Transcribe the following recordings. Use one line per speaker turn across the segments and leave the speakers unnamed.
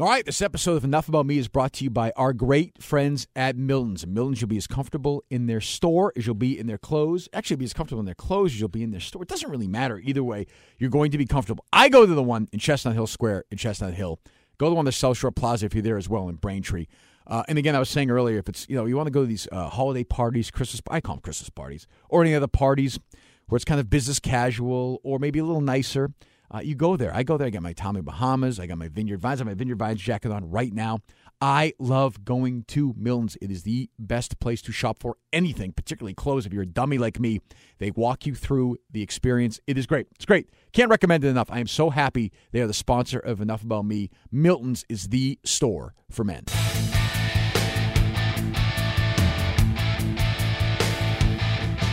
All right, this episode of Enough About Me is brought to you by our great friends at Milton's. Milton's, you'll be as comfortable in their store as you'll be in their clothes. Actually, be as comfortable in their clothes as you'll be in their store. It doesn't really matter. Either way, you're going to be comfortable. I go to the one in Chestnut Hill Square in Chestnut Hill. Go to the one at South Shore Plaza if you're there as well in Braintree. Uh, and again, I was saying earlier, if it's, you know, you want to go to these uh, holiday parties, Christmas, I call them Christmas parties, or any other parties where it's kind of business casual or maybe a little nicer – uh, you go there. I go there. I got my Tommy Bahamas. I got my Vineyard Vines. I have my Vineyard Vines jacket on right now. I love going to Milton's. It is the best place to shop for anything, particularly clothes. If you're a dummy like me, they walk you through the experience. It is great. It's great. Can't recommend it enough. I am so happy they are the sponsor of Enough About Me. Milton's is the store for men.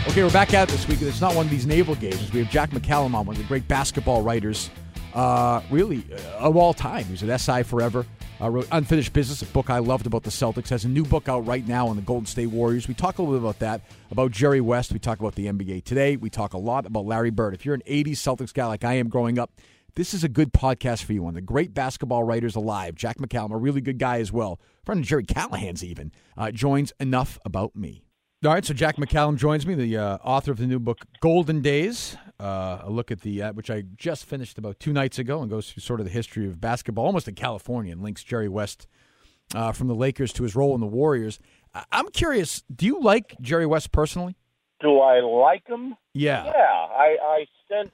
Okay, we're back at this week. It's not one of these naval games. We have Jack McCallum on, one of the great basketball writers, uh, really, uh, of all time. He's at SI forever. Uh, wrote Unfinished Business, a book I loved about the Celtics. Has a new book out right now on the Golden State Warriors. We talk a little bit about that, about Jerry West. We talk about the NBA today. We talk a lot about Larry Bird. If you're an 80s Celtics guy like I am growing up, this is a good podcast for you. One of the great basketball writers alive, Jack McCallum, a really good guy as well. Friend of Gerry Callahan's even, uh, joins Enough About Me. All right, so Jack McCallum joins me, the uh, author of the new book Golden Days. Uh, a look at the uh, which I just finished about two nights ago, and goes through sort of the history of basketball, almost in California, and links Jerry West uh, from the Lakers to his role in the Warriors. I'm curious, do you like Jerry West personally?
Do I like him?
Yeah,
yeah. I, I sense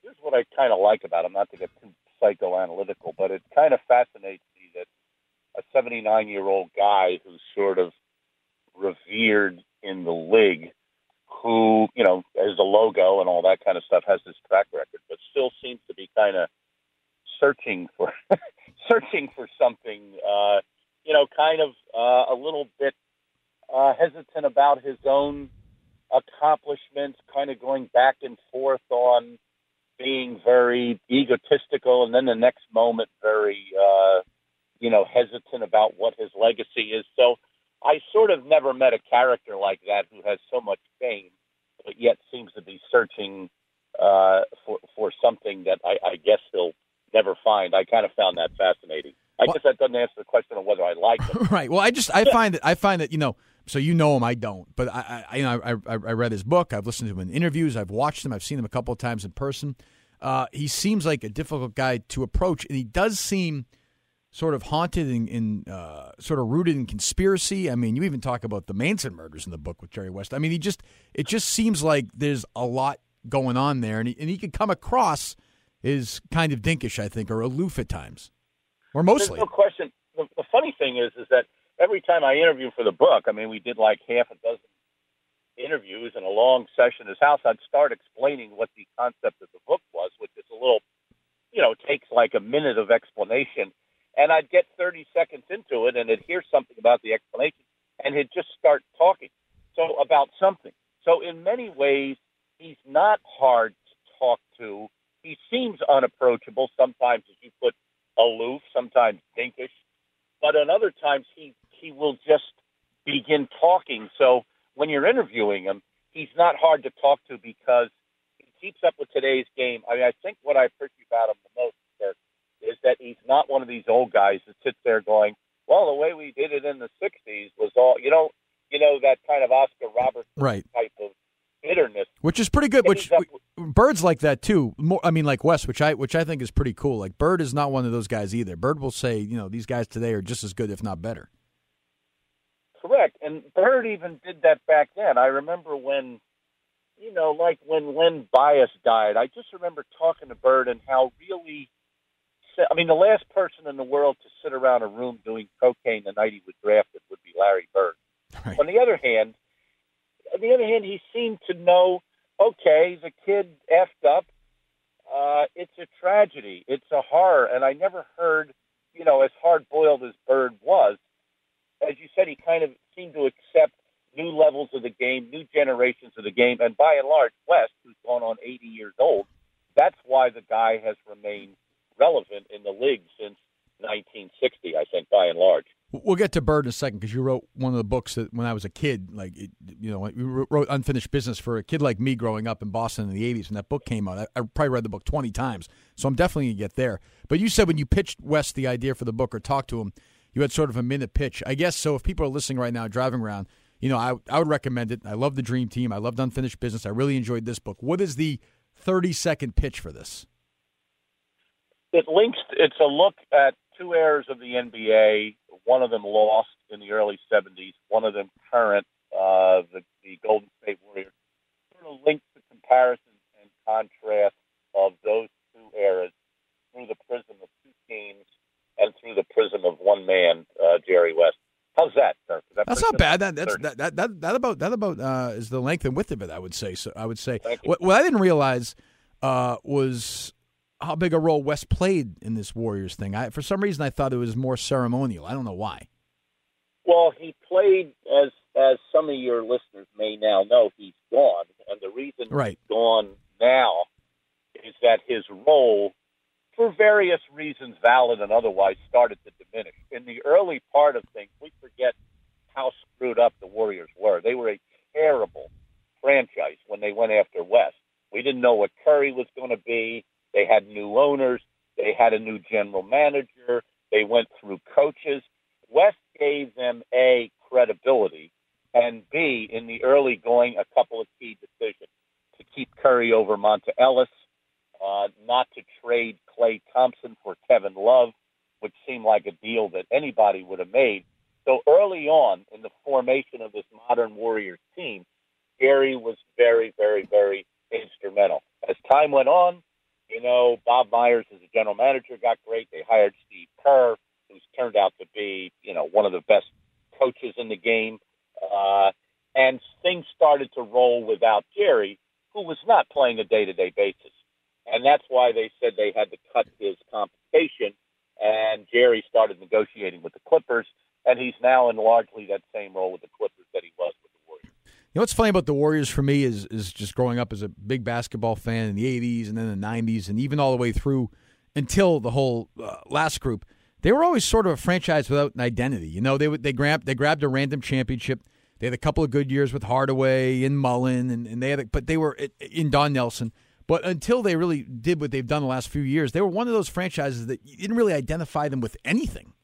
here's what I kind of like about him. Not to get too psychoanalytical, but it kind of fascinates me that a 79 year old guy who's sort of revered in the league who, you know, as a logo and all that kind of stuff has this track record, but still seems to be kind of searching for searching for something, uh, you know, kind of uh, a little bit uh, hesitant about his own accomplishments, kind of going back and forth on being very egotistical, and then the next moment very, uh, you know, hesitant about what his legacy is. So I sort of never met a character like that who has so much fame, but yet seems to be searching uh, for for something that I, I guess he'll never find. I kind of found that fascinating. I well, guess that doesn't answer the question of whether I like him.
right. Well, I just I find that I find that you know. So you know him, I don't. But I, I you know, I, I, I read his book. I've listened to him in interviews. I've watched him. I've seen him a couple of times in person. Uh, he seems like a difficult guy to approach, and he does seem sort of haunted and, uh, sort of rooted in conspiracy. I mean, you even talk about the Manson murders in the book with Jerry West. I mean, he just it just seems like there's a lot going on there, and he, and he could come across as kind of dinkish, I think, or aloof at times, or mostly.
There's no question. The, the funny thing is, is that every time I interview for the book, I mean, we did like half a dozen interviews in a long session at his house. I'd start explaining what the concept of the book was, which is a little, you know, takes like a minute of explanation and I'd get 30 seconds into it and I'd hear something about the explanation and he'd just start talking. So about something. So in many ways, he's not hard to talk to. He seems unapproachable. Sometimes, as you put, aloof. Sometimes dinkish. But on other times, he he will just begin talking. So when you're interviewing him, he's not hard to talk to because he keeps up with today's game. I mean, I think what I appreciate about him the most is that he's not one of these old guys that sits there going, "Well, the way we did it in the '60s was all," you know, you know that kind of Oscar Robertson
right.
type of bitterness,
which is pretty good. Which Bird's like that too. More, I mean, like West, which I which I think is pretty cool. Like Bird is not one of those guys either. Bird will say, you know, these guys today are just as good, if not better.
Correct, and Bird even did that back then. I remember when, you know, like when Len Bias died. I just remember talking to Bird and how really I mean, the last person in the world to sit around a room doing cocaine the night he was drafted would be Larry Bird. Right. On the other hand, on the other hand, he seemed to know. Okay, the kid effed up. Uh, it's a tragedy. It's a horror, and I never heard, you know, as hard boiled as Bird was, as you said, he kind of seemed to accept new levels of the game, new generations of the game, and by and large, West, who's gone on 80 years old, that's why the guy has remained relevant in the league since 1960, I think, by and large.
We'll get to Bird in a second because you wrote one of the books that when I was a kid, like you know, you wrote Unfinished Business for a kid like me growing up in Boston in the '80s. When that book came out, I, I probably read the book 20 times, so I'm definitely gonna get there. But you said when you pitched West the idea for the book or talked to him, you had sort of a minute pitch. I guess so. If people are listening right now, driving around, you know, I I would recommend it. I love the Dream Team. I loved Unfinished Business. I really enjoyed this book. What is the 30 second pitch for this?
It links. It's a look at two eras of the NBA. One of them lost in the early 70s. One of them current, uh, the, the Golden State Warriors. Sort of links the comparisons and contrasts of those two eras through the prism of two teams and through the prism of one man, uh, Jerry West. How's that, sir? That
that's not bad. That that's that, that that that about that about uh, is the length and width of it. I would say. So I would say what, what I didn't realize uh, was how big a role West played in this Warriors thing. I, for some reason, I thought it was more ceremonial. I don't know why.
Well, he played as as some of your listeners may now know. He's gone, and the reason
right.
he's gone now is that his role, for various reasons, valid and otherwise, started to diminish. In the early part of things, we forget how screwed up the Warriors were. They were a terrible franchise when they went after West. We didn't know what Curry was going to be. They had new owners. They had a new general manager. They went through coaches. West gave them A, credibility, and B, in the early going, a couple of key decisions to keep Curry over Monta Ellis, uh, not to trade Klay Thompson for Kevin Love, which seemed like a deal that anybody would have made. So early on in the formation of this modern Warriors team, Gary was very, very, very instrumental. As time went on, you know, Bob Myers as a general manager got great. They hired Steve Kerr, who's turned out to be, you know, one of the best coaches in the game. Uh, and things started to roll without Jerry, who was not playing a day to day basis. And that's why they said they had to cut his compensation. And Jerry started negotiating with the Clippers, and he's now in largely that same role with the Clippers that he was with
know what's funny about the Warriors for me is is just growing up as a big basketball fan in the '80s and then the '90s and even all the way through until the whole uh, last group. They were always sort of a franchise without an identity. You know, they they grabbed they grabbed a random championship. They had a couple of good years with Hardaway and Mullin, and, and they had, a, but they were in Don Nelson. But until they really did what they've done the last few years, they were one of those franchises that you didn't really identify them with anything.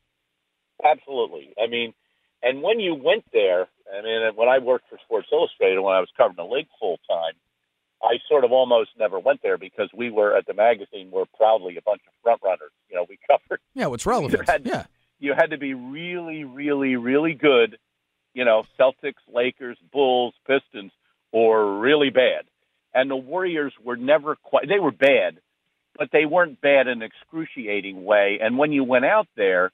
Absolutely. I mean, and when you went there, I mean, when I worked for Sports Illustrated, when I was covering the league full time, I sort of almost never went there because we were at the magazine. We're proudly a bunch of front runners. You know, we covered.
Yeah, what's relevant?
Had,
yeah,
you had to be really, really, really good. You know, Celtics, Lakers, Bulls, Pistons, or really bad. And the Warriors were never quite. They were bad, but they weren't bad in an excruciating way. And when you went out there,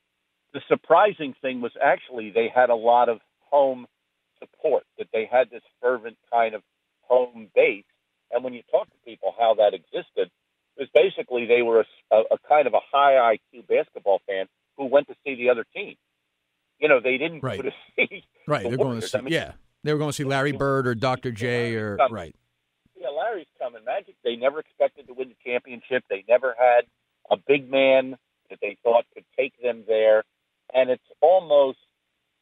the surprising thing was actually they had a lot of home support, that they had this fervent kind of home base. And when you talk to people how that existed, it was basically they were a, a, a kind of a high IQ basketball fan who went to see the other team. You know, they didn't
right.
go to see.
Right,
the
they're going to see. I mean, yeah, they were going to see Larry Bird or Dr. J or
coming.
right.
Yeah, Larry's coming. Magic. They never expected to win the championship. They never had a big man that they thought could take them there, and it's almost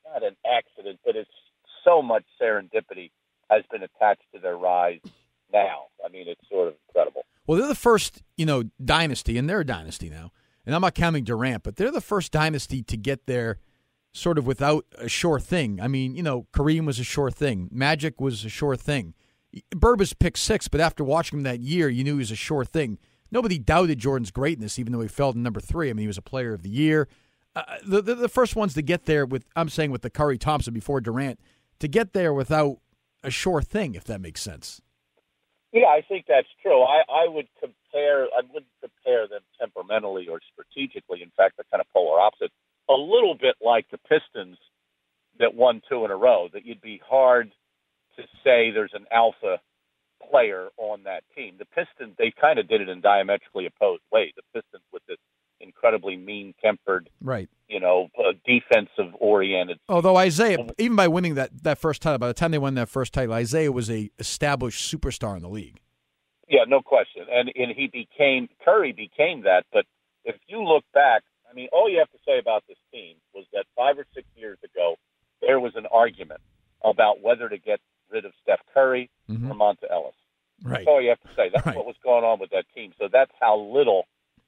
not an accident, but it's so much serendipity has been attached to their rise now. I mean, it's sort of incredible.
Well, they're the first, you know, dynasty, and they're a dynasty now. And I'm not counting Durant, but they're the first dynasty to get there sort of without a sure thing. I mean, you know, Kareem was a sure thing. Magic was a sure thing. Was picked six, but after watching him that year, you knew he was a sure thing. Nobody doubted Jordan's greatness, even though he fell to number three. I mean, he was a player of the year. Uh, the, the, the first ones to get there with, I'm saying with the Curry Thompson before Durant, to get there without a sure thing, if that makes sense.
Yeah, I think that's true. I, I would compare, I wouldn't compare them temperamentally or strategically. In fact, they're kind of polar opposites. A little bit like the Pistons that won two in a row, that you'd be hard to say there's an alpha player on that team. The Pistons, they kind of did it in diametrically opposed ways. The Pistons with this incredibly mean-tempered,
Right.
you know, uh, defensive-oriented.
Although Isiah, even by winning that, that first title, by the time they won that first title, Isiah was a established superstar in the league.
Yeah, no question. And and he became Curry became that. But if you look back, I mean, all you have to say about this team was that five or six years ago there was an argument about whether to get rid of Steph Curry
Mhm.
or Monta Ellis.
Right.
That's all you have to say. That's
Right.
what was going on with that team. So that's how little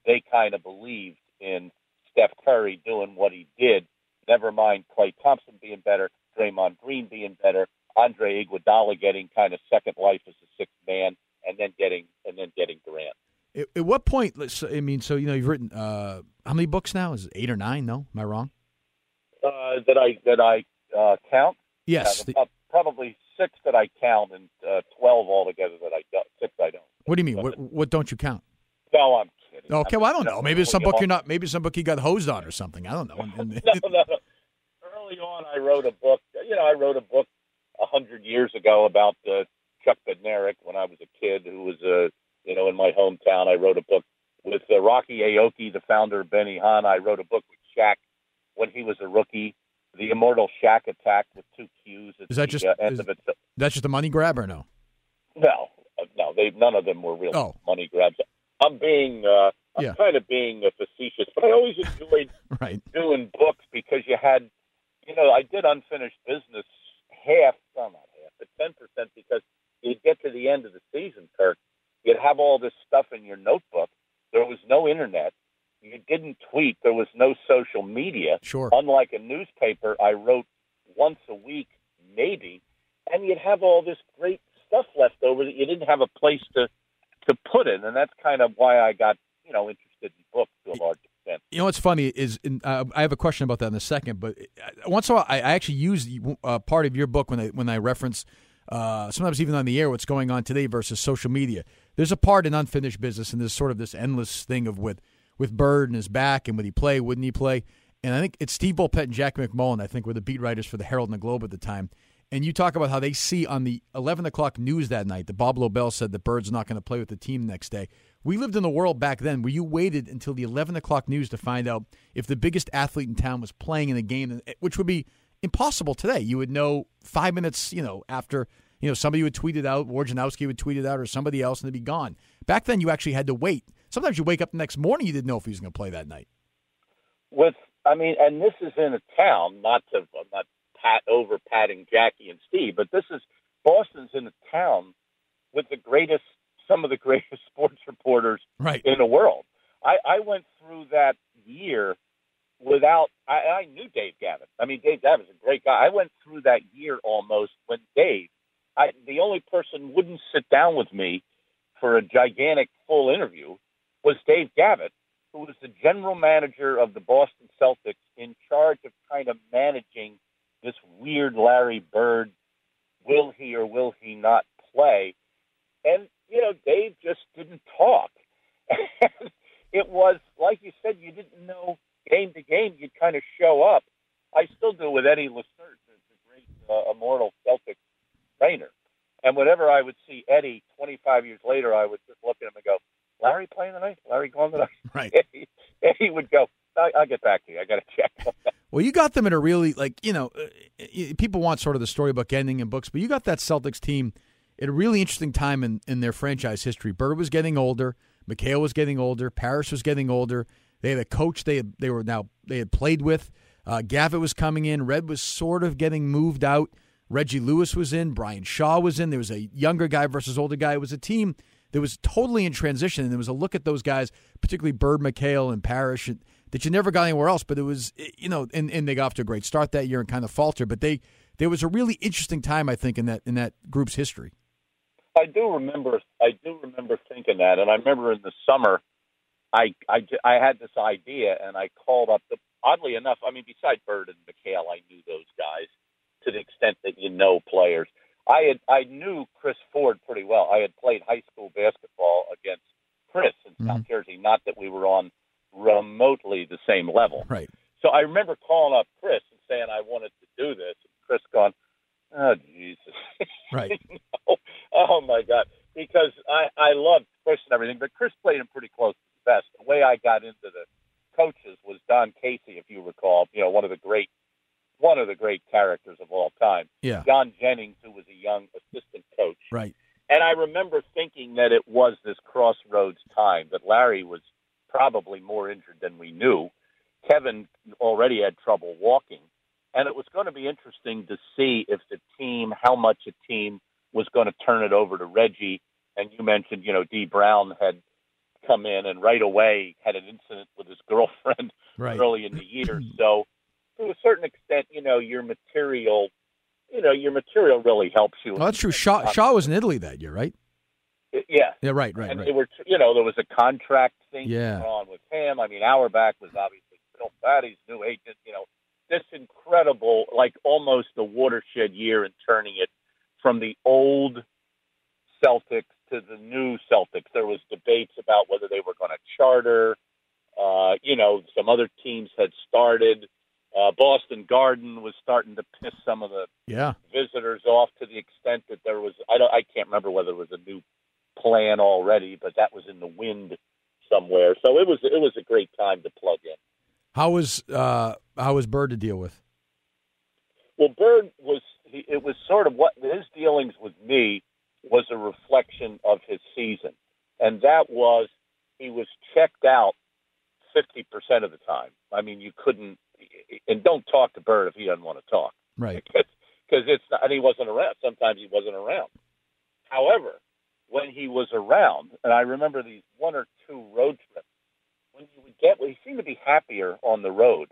they kind of believed in Steph Curry doing what he did. Never mind Klay Thompson being better, Draymond Green being better, Andre Iguodala getting kind of second life as a sixth man, and then getting and then getting Durant.
At, at what point? let's- I mean, so you know, you've written uh, how many books now? Is it eight or nine? No, am I wrong?
Uh, that I that I uh, count.
Yes.
Yeah, the- probably six that I count, and uh, twelve altogether that I don't. Six I don't.
what do you mean? What, what don't you count?
No, I'm.
Okay, well, I don't know. Maybe it's some book you're not. Maybe some book you got hosed on or something. I don't know.
No, no, no. Early on, I wrote a book. You know, I wrote a book a hundred years ago about uh, Chuck Bednarik when I was a kid, who was uh, you know in my hometown. I wrote a book with uh, Rocky Aoki, the founder of Benihana. I wrote a book with Shaq when he was a rookie. The immortal Shaq attack with two Qs. At
Is that
the,
just-
uh, end
is-
of it?
That's just a money grab or no?
No, uh, no, they none of them were real
Oh.
money grabs. I'm being, uh, I'm
Yeah.
kind of being uh, facetious, but I always enjoyed
Right.
doing books because you had, you know, I did unfinished business half, well not half, but ten percent because you'd get to the end of the season, Kirk, you'd have all this stuff in your notebook. There was no internet. You didn't tweet. There was no social media.
Sure.
Unlike a newspaper, I wrote once a week, maybe, and you'd have all this great stuff left over that you didn't have a place to to put it, and that's kind of why I got you know interested in books to a large extent.
You know what's funny is in, uh, I have a question about that in a second, but uh, once in a while I, I actually use uh, part of your book when I when I reference uh, sometimes even on the air what's going on today versus social media. There's a part in unfinished business, and there's sort of this endless thing of with with Bird and his back and would he play, wouldn't he play? And I think it's Steve Bulpett and Jack MacMullan. I think were the beat writers for the Herald and the Globe at the time. And you talk about how they see on the 11 o'clock news that night that Bob Lobel said that Bird's not going to play with the team next day. We lived in a world back then where you waited until the 11 o'clock news to find out if the biggest athlete in town was playing in a game, eh, which would be impossible today. You would know five minutes, you know, after you know somebody would tweet it out, Wojnarowski would tweet it out, or somebody else, and it'd be gone. Back then, you actually had to wait. Sometimes you wake up the next morning, you didn't know if he was going to play that night.
With I mean, and this is in a town, not to I'm not pat over patting Jackie and Steve, but this is Boston's in a town with the greatest, some of the greatest sports reporters
Right.
in the world. I, I went through that year without. I, I knew Dave Gavitt. I mean, Dave Gavitt's a great guy. I went through that year almost when Dave. I the only person wouldn't sit down with me for a gigantic full interview was Dave Gavitt, who was the general manager of the Boston Celtics, in charge of kind of managing this weird Larry Bird. Will he or will he not play? And you know, Dave just didn't talk. it was like you said, you didn't know game to game. You'd kind of show up. I still do with Eddie Lacerte, the great uh, immortal Celtic trainer. And whenever I would see Eddie 25 years later, I would just look at him and go, Larry playing tonight? Larry going tonight?
Right.
Eddie, Eddie would go, I, I'll get back to you. I got to check.
Well, you got them at a really like you know, uh, people want sort of the storybook ending in books, but you got that Celtics team at a really interesting time in, in their franchise history. Bird was getting older, McHale was getting older, Parish was getting older. They had a coach they had, they were now they had played with. Uh, Gavitt was coming in. Red was sort of getting moved out. Reggie Lewis was in. Brian Shaw was in. There was a younger guy versus older guy. It was a team that was totally in transition, and there was a look at those guys, particularly Bird, McHale, and Parish, that you never got anywhere else. But it was, eh, you know, and, and they got off to a great start that year and kind of faltered. But they there was a really interesting time, I think, in that in that group's history.
I do remember. I do remember thinking that, and I remember in the summer, I I, I had this idea, and I called up. The, oddly enough, I mean, besides Bird and McHale, I knew those guys to the extent that you know players. I had I knew Chris Ford pretty well. I had played high school basketball against Chris in South mm-hmm. Jersey. Not that we were on remotely the same level.
Right.
So I remember calling up Chris and saying I wanted to do this. And Chris gone, "Oh Jesus."
Right.
oh, oh my God! Because I I loved Chris and everything, but Chris played him pretty close to the best. The way I got into the coaches was Don Casey, if you recall, you know, one of the great one of the great characters of all time.
Yeah.
John Jennings, who was a young assistant coach.
Right.
And I remember thinking that it was this crossroads time, that Larry was probably more injured than we knew. Kevin already had trouble walking. And it was going to be interesting to see if the team, how much a team was going to turn it over to Reggie. And you mentioned, you know, Dee Brown had come in and right away had an incident with his girlfriend
Right.
early in the year. So to a certain extent, you know, your material, you know, your material really helps you.
Well, that's true. Shaw, Shaw was in Italy that year, right?
Yeah.
Yeah, right, right,
and
right.
they were, you know, there was a contract thing
Yeah.
going on with him. I mean, Auerbach was obviously Bill Fatty's new agent. You know, this incredible, like almost a watershed year in turning it from the old Celtics to the new Celtics. There was debates about whether they were going to charter. Uh, you know, some other teams had started. Uh, Boston Garden was starting to piss some of the
Yeah.
visitors off to the extent that there was I don't I can't remember whether it was a new plan already, but that was in the wind somewhere. So it was it was a great time to plug in.
How was uh, how was Bird to deal with?
Well, Bird was he, it was sort of what his dealings with me was a reflection of his season, and that was he was checked out fifty percent of the time. I mean, you couldn't and don't talk to Bird if he doesn't want to talk.
Right.
because it's not, and he wasn't around. Sometimes he wasn't around. However, when he was around, and I remember these one or two road trips, when you would get, well, he seemed to be happier on the road.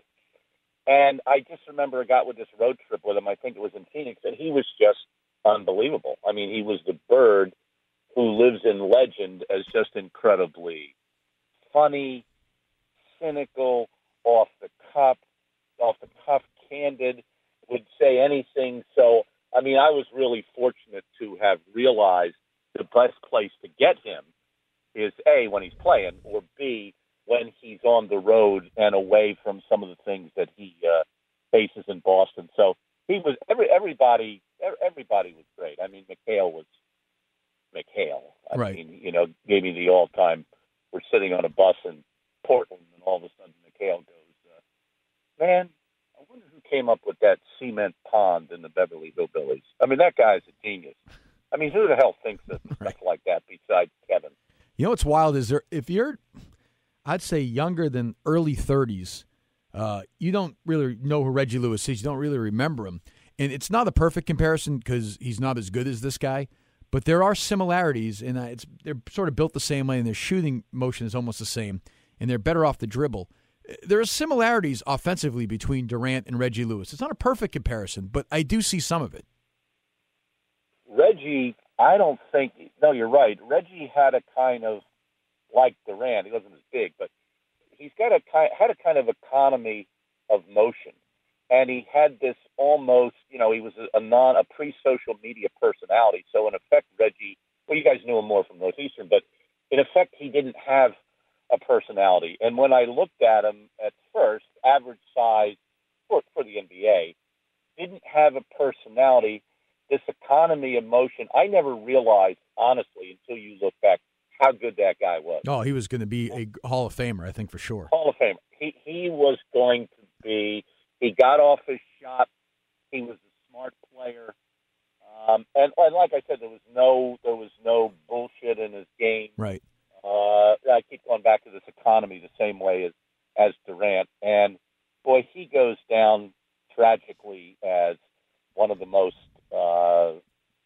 And I just remember I got with this road trip with him. I think it was in Phoenix, and he was just unbelievable. I mean, he was the bird who lives in legend as just incredibly funny, cynical, off the cuff, off the cuff, candid, would say anything. So, I mean, I was really fortunate to have realized the best place to get him is A, when he's playing, or B, when he's on the road and away from some of the things that he uh, faces in Boston. So he was every everybody everybody was great. I mean, McHale was McHale. I
Right.
mean, you know, gave me the all time. We're sitting on a bus in Portland, and all of a sudden McHale goes, uh, "Man, I wonder who came up with that cement pond in the Beverly Hillbillies." I mean, that guy's a genius. I mean, who the hell thinks of stuff like that besides?
You know what's wild is there if you're, I'd say younger than early 30s, uh, you don't really know who Reggie Lewis is. You don't really remember him, and it's not a perfect comparison because he's not as good as this guy. But there are similarities, and it's they're sort of built the same way, and their shooting motion is almost the same, and they're better off the dribble. There are similarities offensively between Durant and Reggie Lewis. It's not a perfect comparison, but I do see some of it.
Reggie, I don't think. No, you're right. Reggie had a kind of like Durant. He wasn't as big, but he's got a kind had a kind of economy of motion, and he had this almost. You know, he was a, a non a pre social media personality. So in effect, Reggie. Well, you guys knew him more from Northeastern, but in effect, he didn't have a personality. And when I looked at him at first, average size for for the NBA, didn't have a personality this economy of motion. I never realized, honestly, until you look back, how good that guy was.
Oh, he was going to be a Hall of Famer, I think for sure.
Hall of Famer. He he was going to be. He got off his shot. He was a smart player, um, and, and like I said, there was no there was no bullshit in his game.
Right.
Uh, I keep going back to this economy the same way as as Durant, and boy, he goes down tragically as one of the most uh,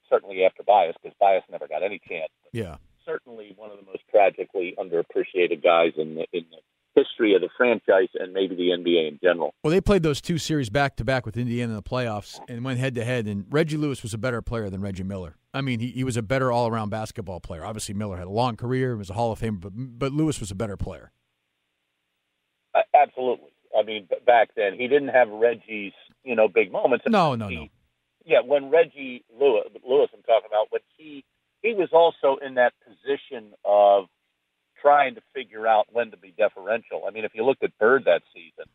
certainly after Bias because Bias never got any chance.
Yeah.
certainly one of the most tragically underappreciated guys in the, in the history of the franchise and maybe the NBA in general.
Well, they played those two series back to back with Indiana in the playoffs and went head to head. And Reggie Lewis was a better player than Reggie Miller. I mean, he, he was a better all around basketball player. Obviously, Miller had a long career, was a Hall of Famer, but but Lewis was a better player.
Uh, absolutely. I mean, back then he didn't have Reggie's you know big moments.
No, no,
He-
no.
Yeah, when Reggie Lewis, Lewis, I'm talking about, when he he was also in that position of trying to figure out when to be deferential. I mean, if you looked at Bird that season,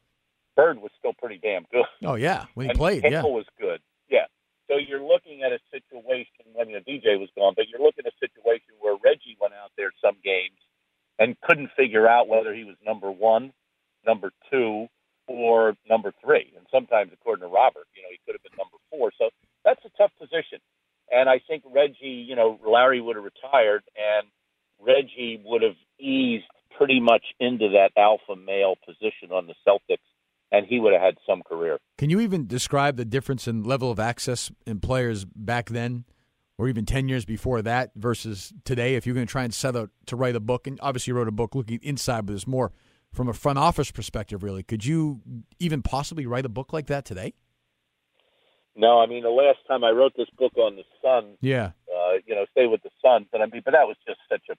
Bird was still pretty damn good.
Oh yeah, when he
and
played,
Hinkle
yeah.
was good. Yeah. So you're looking at a situation when you know DJ was gone, but you're looking at a situation where Reggie went out there some games and couldn't figure out whether he was number one, number two, or number three. And sometimes, according to Robert, you know, he could have been number four. So that's a tough position. And I think Reggie, you know, Larry would have retired, and Reggie would have eased pretty much into that alpha male position on the Celtics, and he would have had some career.
Can you even describe the difference in level of access in players back then, or even ten years before that, versus today? If you're going to try and set out to write a book, and obviously you wrote a book looking inside, but there's more from a front office perspective. Really, could you even possibly write a book like that today?
No, I mean the last time I wrote this book on the Suns,
Yeah,
uh, you know, stay with the Suns, and I mean, but that was just such a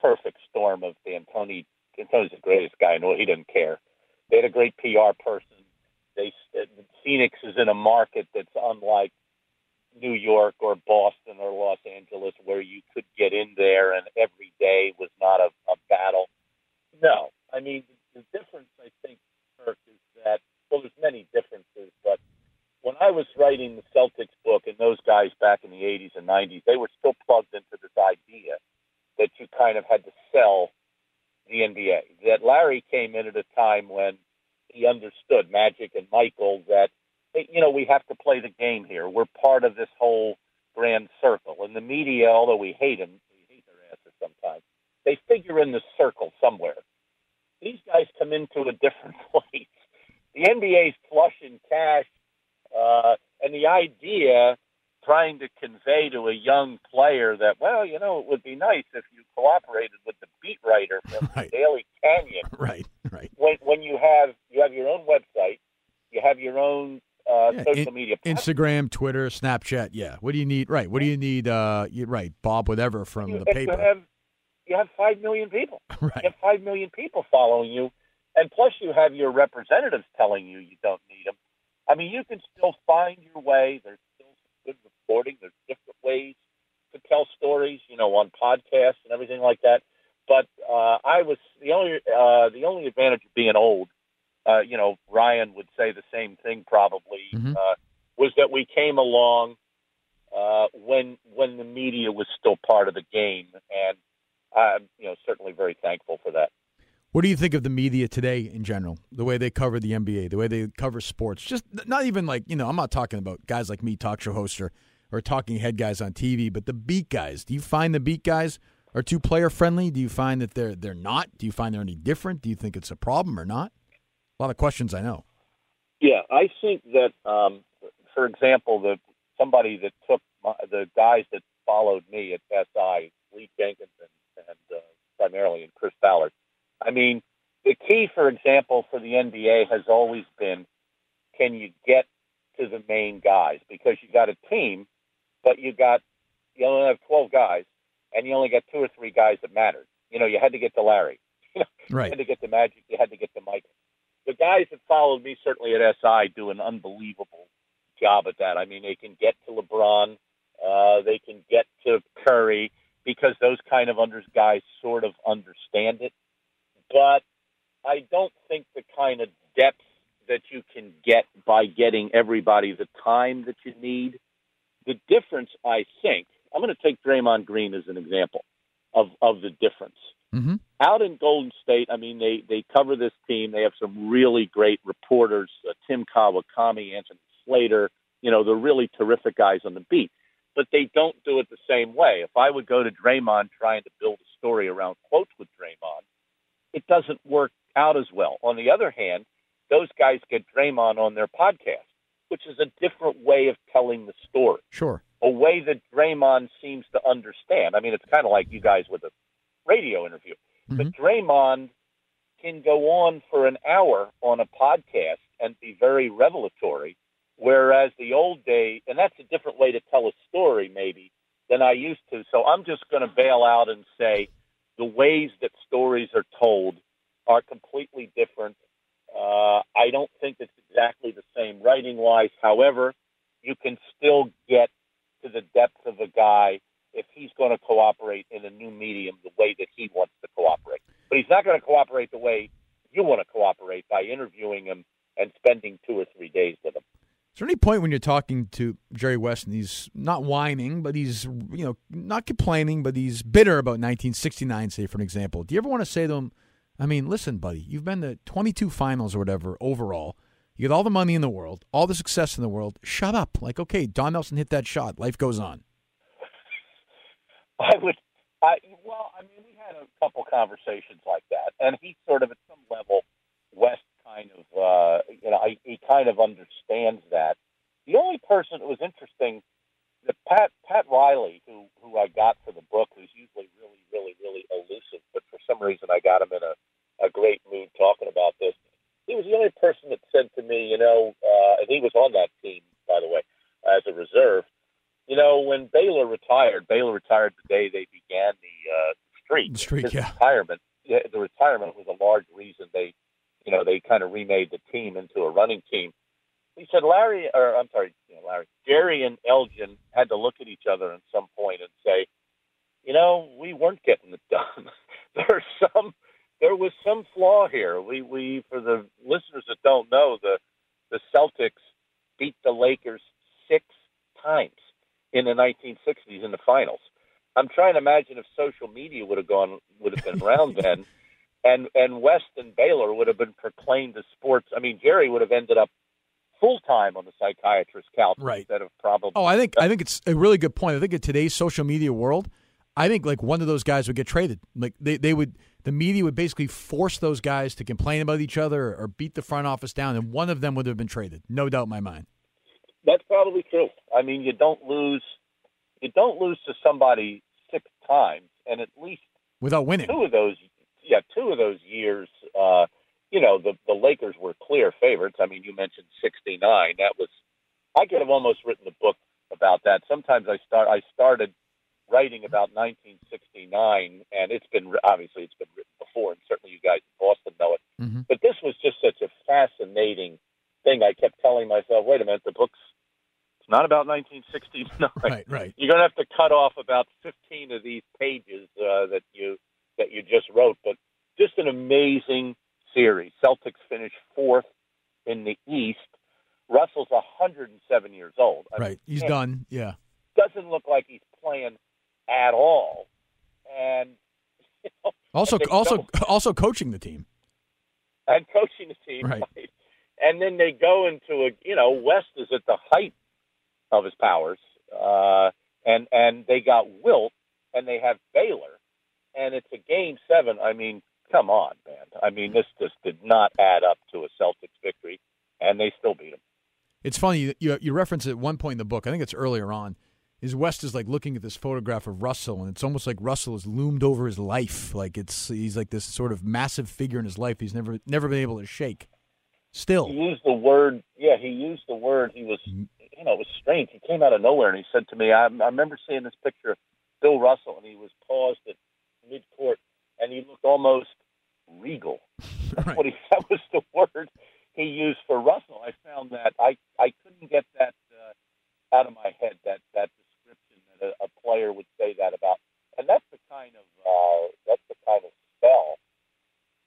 perfect storm of D'Antoni. D'Antoni's the greatest guy, and he didn't care. They had a great PR person. They Phoenix is in a market that's unlike New York or Boston or Los Angeles, where you could get in there and every day was not a, a battle. No, I mean the difference I think, Kirk, is that well, there's many differences, but when I was writing the Celtics book, and those guys back in the 80s and 90s, they were still plugged into this idea that you kind of had to sell the NBA. That Larry came in at a time when he understood Magic and Michael that you know we have to play the game here. We're part of this whole grand circle, and the media, although we hate them, we hate their asses sometimes. They figure in the circle somewhere. These guys come into a different place. The NBA's flush in cash uh, and the idea trying to convey to a young player that, well, you know, it would be nice if you cooperated with the beat writer from
Right.
Daily Canyon.
right, right.
When, when you have you have your own website, you have your own uh,
Yeah,
social
in-
media. platform.
Instagram, Twitter, Snapchat. Yeah. What do you need? Right. What do you need? Uh, you, right, Bob, whatever from
you,
the paper.
Have, you have five million people. You have five million people following you, and plus you have your representatives telling you you don't need them. I mean, you can still find your way. There's still some good reporting. There's different ways to tell stories, you know, on podcasts and everything like that. But uh, I was the only uh, the only advantage of being old. Uh, you know, Ryan would say the same thing probably.
Mhm.
Uh, was that we came along uh, when when the media was still part of the game, and I'm you know certainly very thankful for that.
What do you think of the media today in general? The way they cover the NBA, the way they cover sports. Just not even like, you know, I'm not talking about guys like me, talk show host or, or talking head guys on TV, but the beat guys. Do you find the beat guys are too player friendly? Do you find that they're they're not? Do you find they're any different? Do you think it's a problem or not? A lot of questions I know.
Yeah, I think that, um, for example, the somebody that took my, the guys that followed me at SI, Lee Jenkins and, and uh, primarily and Chris Ballard. I mean, the key, for example, for the NBA has always been, can you get to the main guys? Because you got a team, but you got you only have twelve guys, and you only got two or three guys that mattered. You know, you had to get to Larry. You
Right.
had to get to Magic. You had to get to Mike. The guys that followed me, certainly at SI, do an unbelievable job at that. I mean, they can get to LeBron, uh, they can get to Curry because those kind of under guys sort of understand it. But I don't think the kind of depth that you can get by getting everybody the time that you need. The difference, I think, I'm going to take Draymond Green as an example of, of the difference
Mm-hmm.
out in Golden State, I mean, they they cover this team. They have some really great reporters, uh, Tim Kawakami, Anthony Slater. You know, they're really terrific guys on the beat. But they don't do it the same way. If I would go to Draymond trying to build a story around quotes with Draymond, it doesn't work out as well. On the other hand, those guys get Draymond on their podcast, which is a different way of telling the story
Sure.
a way that Draymond seems to understand. I mean, it's kind of like you guys with a radio interview. But mm-hmm. Draymond can go on for an hour on a podcast and be very revelatory, whereas the old day, and that's a different way to tell a story, maybe, than I used to. So I'm just going to bail out and say the ways that stories are told are completely different. Uh, I don't think it's exactly the same writing wise. However, you can still get to the depth of a guy if he's going to cooperate in a new medium the way that he wants to cooperate. But he's not going to cooperate the way you want to cooperate by interviewing him and spending two or three days with him.
Is there any point when you're talking to Jerry West and he's not whining, but he's you know not complaining, but he's bitter about 1969, say for an example? Do you ever want to say to him, "I mean, listen, buddy, you've been to 22 finals or whatever overall. You get all the money in the world, all the success in the world. Shut up. Like, okay, Don Nelson hit that shot. Life goes on.
I would. I well, I mean, we had a couple conversations like that, and he sort of, at some level, West kind of, uh, you know, I, he kind of understands that. The only person that was interesting, the Pat Pat Riley, who who I got for the book, who's usually really, really, really elusive, but for some reason I got him in a a great mood talking about this. He was the only person that said to me, you know, uh, and he was on that team, by the way, as a reserve you know, when Baylor retired, Baylor retired the day they began the uh, streak.
The streak,
His
yeah.
Retirement, the retirement was a large reason they, you know, they kind of remade the team into a running team. He said Larry, or I'm sorry, you know, Larry, Jerry and Elgin had to look at each other at some point and say, you know, we weren't getting it done. There's some, there was some flaw here. We, we, for the listeners that don't know, the, the Celtics beat the Lakers six times in the 1960s in the finals. I'm trying to imagine if social media would have gone would have been around then, and and West and Baylor would have been proclaimed as sports. I mean, Jerry would have ended up full time on the psychiatrist's couch
Right.
instead of probably.
Oh, I think I think it's a really good point. I think in today's social media world, I think like one of those guys would get traded. Like they, they would the media would basically force those guys to complain about each other or, or beat the front office down, and one of them would have been traded. No doubt in my mind.
That's probably true. I mean, you don't lose you don't lose to somebody six times, and at least
Without winning.
two of those, yeah, two of those years, uh, you know, the the Lakers were clear favorites. I mean, you mentioned '69. That was, I could have almost written a book about that. Sometimes I start, I started writing about 1969, and it's been obviously it's been written before, and certainly you guys in Boston know it.
Mhm.
But this was just such a fascinating thing. I kept telling myself, wait a minute, the book's it's not about 1969
Right, right.
you're going to have to cut off about 15 of these pages uh, that you that you just wrote. But just an amazing series. Celtics finished fourth in the East. Russell's 107 years old. I mean,
Right. He's done. Yeah.
Doesn't look like he's playing at all. And you know,
Also also
don't.
also coaching the team.
and coaching the team.
Right.
And then they go into a, you know, West is at the height of his powers, uh, and and they got Wilt, and they have Baylor, and it's a game seven. I mean, come on, man. I mean, this just did not add up to a Celtics victory, and they still beat them.
It's funny you, you reference at one point in the book. I think it's earlier on. Is West is like looking at this photograph of Russell, and it's almost like Russell has loomed over his life. Like it's he's like this sort of massive figure in his life. He's never never been able to shake. Still,
He used the word, yeah, he used the word. He was, mm-hmm. you know, it was strange. He came out of nowhere, and he said to me, I, I remember seeing this picture of Bill Russell, and he was paused at mid court, and he looked almost regal. That's
Right.
what he that was the word he used for Russell. I found that I I couldn't get that uh, out of my head that that description that a, a player would say that about, and that's the kind of uh, that's the kind of spell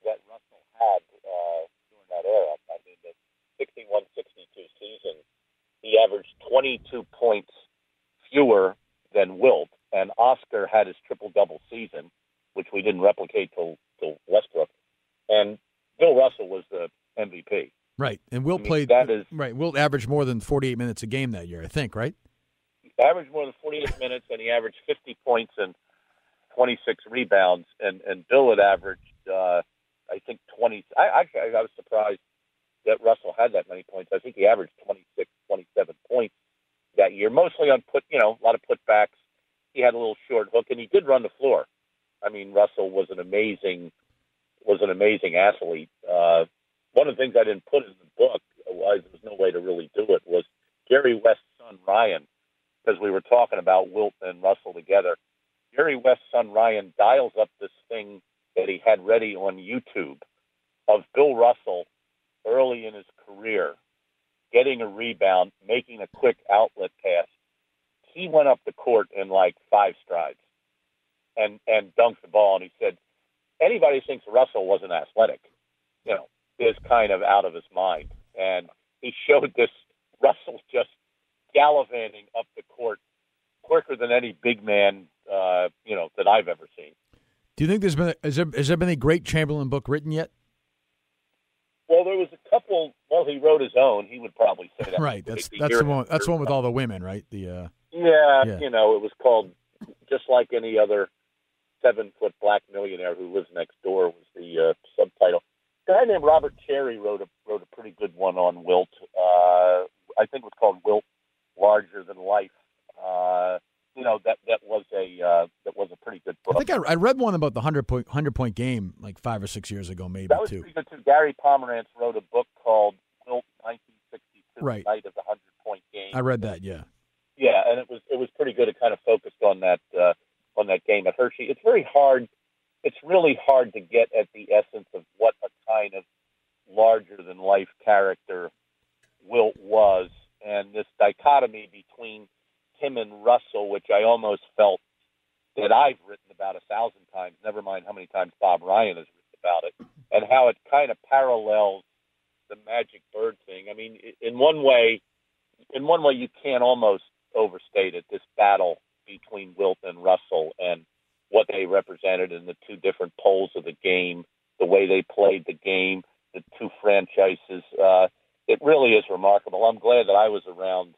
that Russell had uh, during that era. I mean, the 61-62 season, he averaged 22 points fewer than Wilt, and Oscar had his triple double season, which we didn't replicate till till Westbrook, and Bill Russell was the MVP.
right? And Wilt
I mean,
played
that is-
right. Wilt averaged more than forty eight minutes a game that year. I think. Right.
He averaged more than 48 minutes, and he averaged 50 points and 26 rebounds. And and Bill had averaged, uh, I think, 20. I actually I was surprised that Russell had that many points. I think he averaged 26, 27 points that year, mostly on put, you know, a lot of putbacks. He had a little short hook, and he did run the floor. I mean, Russell was an amazing was an amazing athlete. Uh, one of the things I didn't put in the book was there was no way to really do it was Jerry West's son Ryan, because we were talking about Wilt and Russell together. Jerry West's son Ryan dials up this thing that he had ready on YouTube of Bill Russell early in his career getting a rebound, making a quick outlet pass. He went up the court in like five strides and and dunked the ball. And he said, anybody who thinks Russell wasn't athletic, you know, is kind of out of his mind. And he showed this Russell just gallivanting up the court quicker than any big man, uh, you know, that I've ever seen.
Do you think there's been a, has there has there been a great Chamberlain book written yet?
Well, there was a couple. Well, he wrote his own. He would probably say that.
Right. That's
The
that's the one. That's the one with all the women, right? The uh,
Yeah,
Yeah.
you know, it was called just like any other seven foot black millionaire who lives next door was the uh, subtitle. A guy named Robert Cherry wrote a wrote a pretty good one on Wilt. Uh, I think it was called Wilt Larger Than Life. Uh, you know that that was a uh, that was a pretty good book.
I think I, I read one about the hundred point hundred point game like five or six years ago, maybe
that was
too.
pretty good too. Gary Pomerantz wrote a book called Wilt 1962,
Right.
Night of the Hundred Point Game.
I read that. Yeah.
Yeah, and it was it was pretty good. It kind of focused on that uh, on that game at Hershey. It's very hard. It's really hard to get at the essence of what a kind of larger than life character Wilt was, and this dichotomy between him and Russell, which I almost felt that I've written about a thousand times. Never mind how many times Bob Ryan has written about it, and how it kind of parallels the Magic Bird thing. I mean, in one way, in one way, you can't almost overstate it. This battle between Wilt and Russell and what they represented in the two different poles of the game, the way they played the game, the two franchises. Uh, it really is remarkable. I'm glad that I was around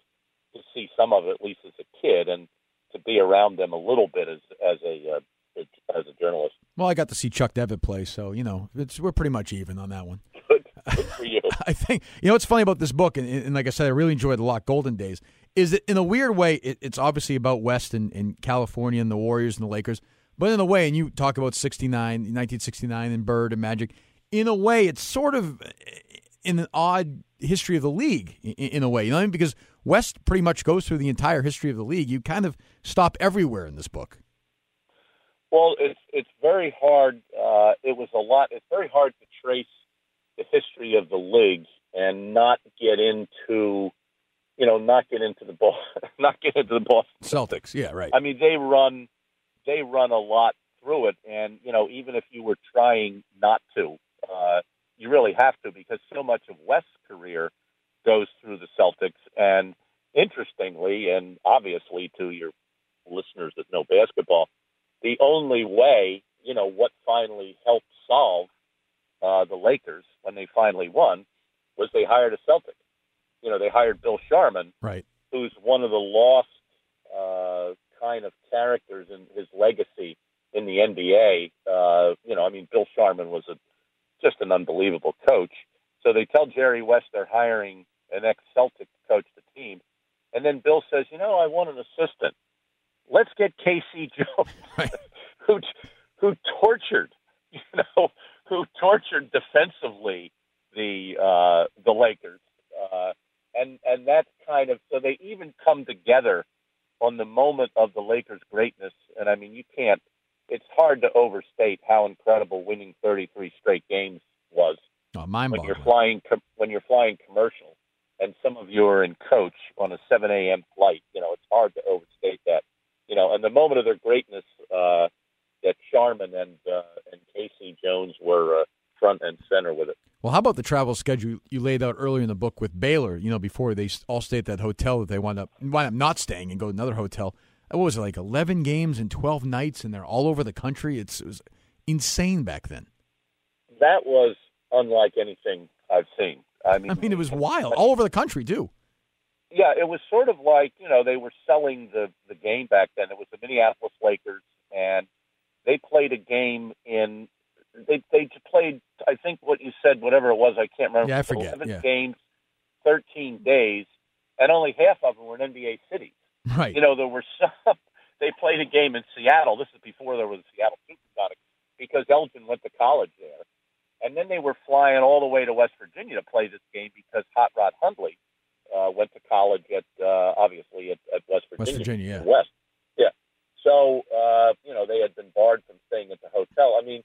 to see some of it, at least as a kid, and to be around them a little bit as as a uh, as a journalist.
Well, I got to see Chuck Devitt play, so you know it's we're pretty much even on that one.
Good, good for you.
I think you know what's funny about this book, and, and like I said, I really enjoyed a lot. Golden Days is that in a weird way, it, it's obviously about West and, and California and the Warriors and the Lakers, but in a way, and you talk about 69, 1969 and Bird and Magic. In a way, it's sort of in an odd history of the league. In, in a way, you know, what I mean? because West pretty much goes through the entire history of the league. You kind of stop everywhere in this book.
Well, it's it's very hard. Uh, it was a lot. It's very hard to trace the history of the league and not get into, you know, not get into the ball, not get into the Boston
Celtics, yeah, right.
I mean, they run, they run a lot through it, and you know, even if you were trying not to, uh, you really have to because so much of West's career goes through the Celtics. And interestingly, and obviously to your listeners that know basketball, the only way, you know, what finally helped solve uh, the Lakers when they finally won was they hired a Celtic. You know, they hired Bill Sharman,
right.
who's one of the lost uh, kind of characters in his legacy in the NBA. Uh, you know, I mean, Bill Sharman was a just an unbelievable coach. So they tell Jerry West they're hiring an ex-Celtic to coach the team, and then Bill says, "You know, I want an assistant. Let's get K.C. Jones,
Right.
who who tortured, you know, who tortured defensively the uh, the Lakers." Uh, and and that's kind of so they even come together on the moment of the Lakers' greatness. And I mean, you can't. It's hard to overstate how incredible winning 33 straight games was
Oh, mind
when you're flying com- when you're flying commercial, and some of you are in coach on a 7 a.m. flight. You know, it's hard to overstate that. You know, and the moment of their greatness uh, that Sharman and uh, and K.C. Jones were uh, front and center with it.
Well, how about the travel schedule you laid out earlier in the book with Baylor? You know, before they all stayed at that hotel that they wound up wound up not staying and go to another hotel. Uh, what was it like? Eleven games and twelve nights, and they're all over the country. It's, it was insane back then.
That was unlike anything I've seen. I mean,
I mean, it was wild, all over the country too.
yeah, it was sort of like you know they were selling the the game back then. It was the Minneapolis Lakers, and they played a game in they they played I think what you said whatever it was I can't remember.
Yeah, I forget,
Eleven
yeah.
games, thirteen days, and only half of them were in NBA cities.
Right.
You know, there were some. They played a game in Seattle. This is before there was a Seattle Supersonics because Elgin went to college there, and then they were flying all the way to West Virginia to play this game because Hot Rod Hundley uh, went to college at uh, obviously at, at West Virginia.
West Virginia, yeah.
West. Yeah. So uh, you know they had been barred from staying at the hotel. I mean,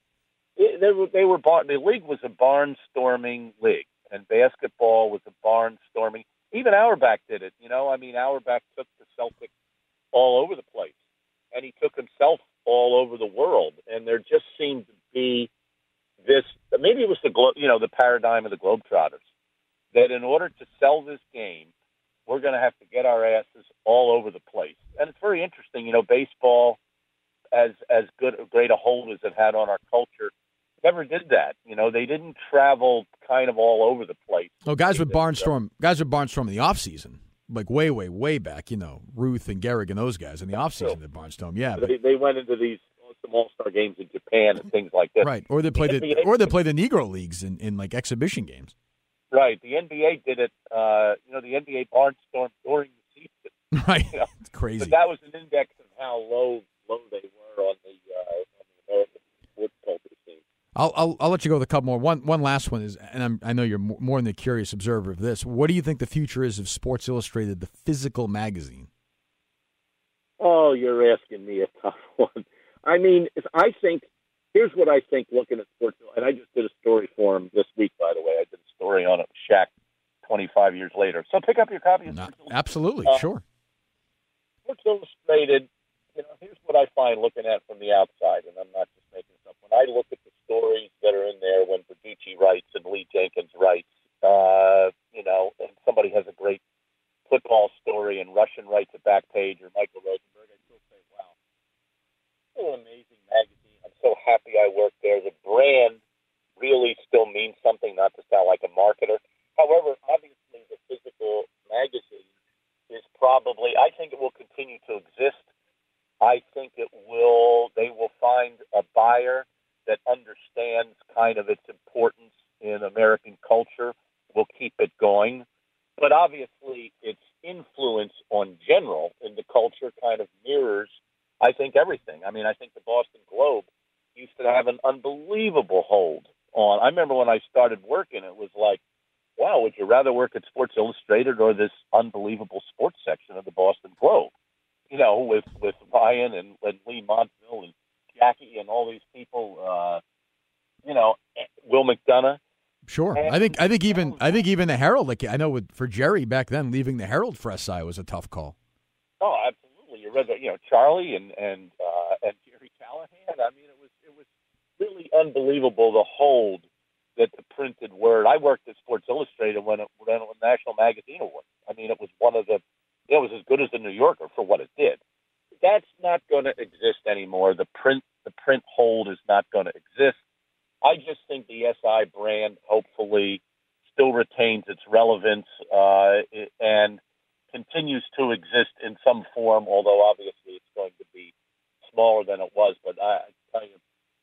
it, they were they were bar- the league was a barnstorming league, and basketball was a barnstorming. Even Auerbach did it. You know, I mean, Auerbach took the Celtics all over the place, and he took himself all over the world. And there just seemed to be this. Maybe it was the glo- you know the paradigm of the Globetrotters that in order to sell this game, we're going to have to get our asses all over the place. And it's very interesting. You know, baseball, as as good great a hold as it had on our culture, never did that. You know, they didn't travel kind of all over the place.
Oh, guys would barnstorm. Guys would barnstorm in the off season, like way, way, way back. You know, Ruth and Gehrig and those guys in the off season. They barnstorm. Yeah, but,
They, they went into these some All Star games in Japan and things like that.
right. Or they play the
NBA
or they play the Negro leagues in, in like exhibition games.
Right. The NBA did it. Uh, you know, the NBA barnstormed during the season.
Right.
Yeah.
It's crazy.
But that was an index of how low low they were on the uh, on the American sports culture.
I'll, I'll I'll let you go with a couple more. One one last one is, and I'm, I know you're more, than a curious observer of this. What do you think the future is of Sports Illustrated, the physical magazine?
Oh, you're asking me a tough one. I mean, if I think here's what I think. Looking at sports, Illustrated, and I just did a story for him this week. By the way, I did a story on it. Shaq, 25 years later. So pick up your copy of
Not, absolutely,
Uh,
sure.
Sports Illustrated, you know, here's what I find looking at it from the outside, and I'm not just making up. When I look at stories that are in there, when Verducci writes and Lee Jenkins writes, uh, you know, and somebody has a great football story and Rushin writes a back page or Michael Rosenberg, I still say, wow, what an amazing magazine. I'm so happy I work there. The brand really still means something, not to sound like a marketer. However, obviously, the physical magazine is probably I think it will continue to exist. I think it will they will find a buyer that understands kind of its importance in American culture will keep it going. But obviously its influence on general in the culture kind of mirrors I think everything. I mean I think the Boston Globe used to have an unbelievable hold on I remember when I started working it was like wow, would you rather work at Sports Illustrated or this unbelievable sports section of the Boston Globe? You know, with with Ryan and, and Leigh Montville and Jackie and all these people. Uh, you know, Will McDonough.
Sure.
and-
I think I think even I think even the Herald. Like I know with, for Gerry back then, leaving the Herald for SI was a tough call.
Oh, absolutely. You read the, you know, Charlie and and uh, and Gerry Callahan. I mean, it was it was really unbelievable the hold that the printed word. I worked at Sports Illustrated when it won a National Magazine Award. I mean, it was one of the it was as good as the New Yorker for what it did. That's not going to exist anymore. The print the print hold is not going to exist. I just think the SI brand hopefully still retains its relevance uh, and continues to exist in some form, although obviously it's going to be smaller than it was. But I, I tell you,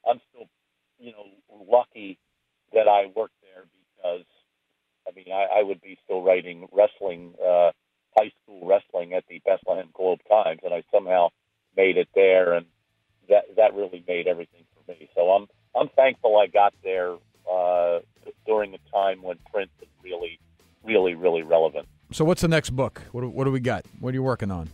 I'm still, you know, lucky that I worked there because, I mean, I, I would be still writing wrestling, uh, high school wrestling at the Bethlehem Globe Times, and I somehow made it there, and that that really made everything for me. So I'm I'm thankful I got there uh, during a time when print was really, really, really relevant.
So what's the next book? What do, what do we got? What are you working on?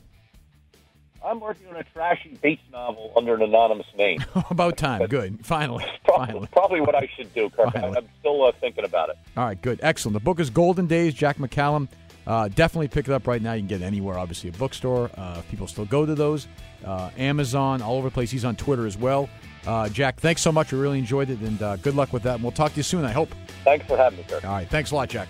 I'm working on a trashy beach novel under an anonymous name.
About time. Good. Finally.
Probably,
Finally.
probably what I should do, Kirk.
Finally.
I'm still uh, thinking about it.
All right. Good. Excellent. The book is Golden Days. Jack McCallum. Uh, definitely pick it up right now. You can get it anywhere. Obviously, a bookstore. Uh, people still go to those. Uh, Amazon, all over the place. He's on Twitter as well. Uh, Jack, thanks so much. We really enjoyed it, and uh, good luck with that. And we'll talk to you soon. I hope.
Thanks for having me, Kirk.
All right. Thanks a lot, Jack.